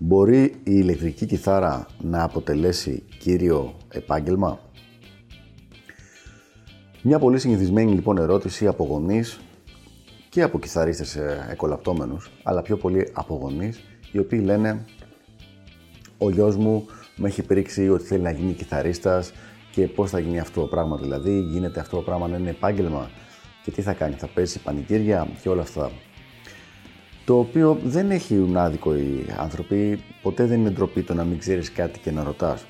Μπορεί η ηλεκτρική κιθάρα να αποτελέσει κύριο επάγγελμα; Μια πολύ συνηθισμένη λοιπόν ερώτηση από γονείς και από κιθαρίστες ε, εκολαπτώμενους, αλλά πιο πολύ από γονείς, οι οποίοι λένε «Ο γιος μου με έχει πρίξει ότι θέλει να γίνει κιθαρίστας και πώς θα γίνει αυτό το πράγμα δηλαδή, γίνεται αυτό το πράγμα να είναι επάγγελμα και τι θα κάνει, θα παίζει πανηγύρια και όλα αυτά». Το οποίο δεν έχει άδικο οι άνθρωποι, ποτέ δεν είναι ντροπή το να μην ξέρεις κάτι και να ρωτάς.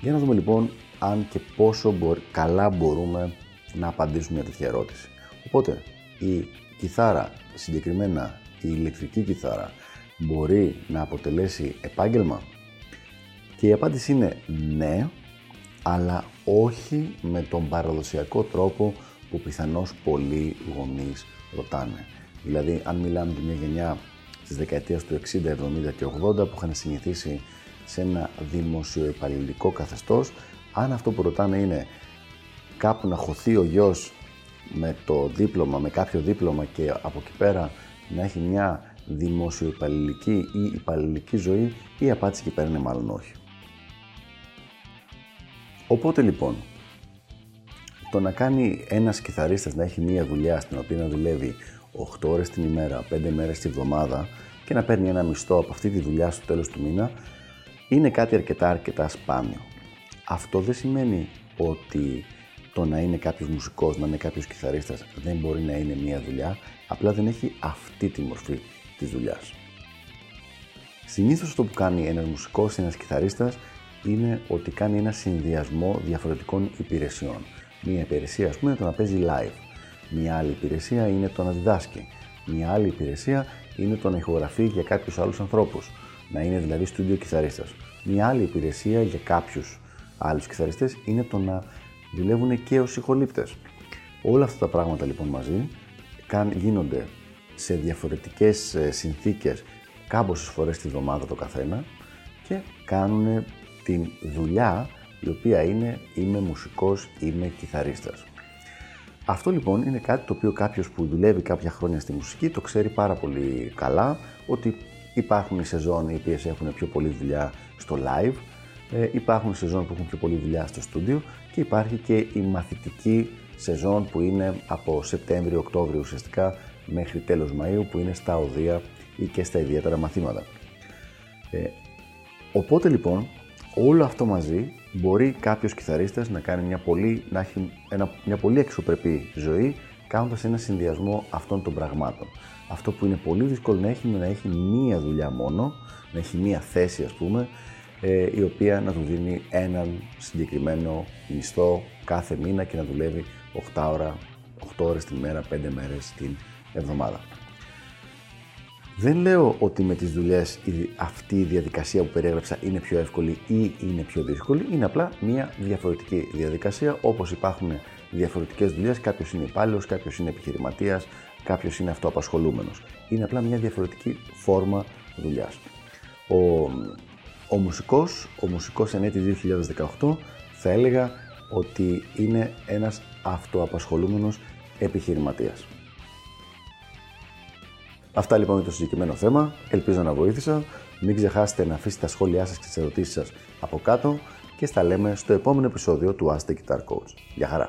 Για να δούμε λοιπόν αν και πόσο καλά μπορούμε να απαντήσουμε μια τέτοια ερώτηση. Οπότε, η κιθάρα, συγκεκριμένα η ηλεκτρική κιθάρα, μπορεί να αποτελέσει επάγγελμα; Και η απάντηση είναι ναι, αλλά όχι με τον παραδοσιακό τρόπο που πιθανώς πολλοί γονείς ρωτάνε. Δηλαδή, αν μιλάμε για μια γενιά της δεκαετίας του 60, 70 και 80 που είχαν συνηθίσει σε ένα δημοσιοεπαλληλικό καθεστώς, αν αυτό που ρωτάνε είναι κάπου να χωθεί ο γιος με το δίπλωμα, με κάποιο δίπλωμα και από εκεί πέρα να έχει μια δημοσιοϊπαλληλική ή υπαλληλική ζωή, η απάντηση εκεί πέρα είναι μάλλον όχι. Οπότε λοιπόν, το να κάνει ένας κιθαρίστας να έχει μία δουλειά στην οποία να δουλεύει 8 ώρες την ημέρα, 5 μέρες τη βδομάδα και να παίρνει ένα μισθό από αυτή τη δουλειά στο τέλος του μήνα, είναι κάτι αρκετά αρκετά σπάνιο. Αυτό δεν σημαίνει ότι το να είναι κάποιος μουσικός, να είναι κάποιος κιθαρίστας δεν μπορεί να είναι μία δουλειά, απλά δεν έχει αυτή τη μορφή της δουλειάς. Συνήθως αυτό που κάνει ένας μουσικός, ένας κιθαρίστας είναι ότι κάνει ένα συνδυασμό διαφορετικών υπηρεσιών. Μία υπηρεσία, ας πούμε, το να παίζει live. Μία άλλη υπηρεσία είναι το να διδάσκει. Μία άλλη υπηρεσία είναι το να ηχογραφεί για κάποιους άλλους ανθρώπους. Να είναι δηλαδή στούντιο κιθαρίστας. Μία άλλη υπηρεσία για κάποιους άλλους κιθαριστές είναι το να δουλεύουν και ως ηχολήπτες. Όλα αυτά τα πράγματα λοιπόν μαζί γίνονται σε διαφορετικές ε, συνθήκες κάμποσες φορές τη βδομάδα το καθένα και κάνουν την δουλειά η οποία είναι είμαι μουσικός, είμαι κιθαρίστας. Αυτό λοιπόν είναι κάτι το οποίο κάποιος που δουλεύει κάποια χρόνια στη μουσική το ξέρει πάρα πολύ καλά ότι υπάρχουν οι σεζόν οι οποίες έχουν πιο πολύ δουλειά στο live, ε, υπάρχουν σεζόν που έχουν πιο πολύ δουλειά στο στούντιο και υπάρχει και η μαθητική σεζόν που είναι από Σεπτέμβριο-Οκτώβριο ουσιαστικά μέχρι τέλος Μαΐου που είναι στα οδεία ή και στα ιδιαίτερα μαθήματα. Ε, οπότε λοιπόν όλο αυτό μαζί μπορεί κάποιος κιθαρίστας να κάνει μια πολύ, να έχει ένα, μια πολύ εξωπρεπή ζωή κάνοντας ένα συνδυασμό αυτών των πραγμάτων. Αυτό που είναι πολύ δύσκολο να έχει είναι να έχει μία δουλειά μόνο, να έχει μία θέση ας πούμε, ε, η οποία να του δίνει έναν συγκεκριμένο μισθό κάθε μήνα και να δουλεύει 8 ώρα, 8 ώρες την μέρα, 5 μέρες την εβδομάδα. Δεν λέω ότι με τις δουλειές αυτή η διαδικασία που περιέγραψα είναι πιο εύκολη ή είναι πιο δύσκολη. Είναι απλά μια διαφορετική διαδικασία όπως υπάρχουν διαφορετικές δουλειές. Κάποιος είναι υπάλληλος, κάποιος είναι επιχειρηματίας, κάποιος είναι αυτοαπασχολούμενος. Είναι απλά μια διαφορετική φόρμα δουλειάς. Ο, ο μουσικός, ο μουσικός εν 2018 θα έλεγα ότι είναι ένας αυτοαπασχολούμενος επιχειρηματίας. Αυτά λοιπόν για το συγκεκριμένο θέμα. Ελπίζω να βοήθησα. Μην ξεχάσετε να αφήσετε τα σχόλιά σας και τις ερωτήσεις σας από κάτω και στα λέμε στο επόμενο επεισόδιο του Ask the Guitar Coach. Γεια χαρά!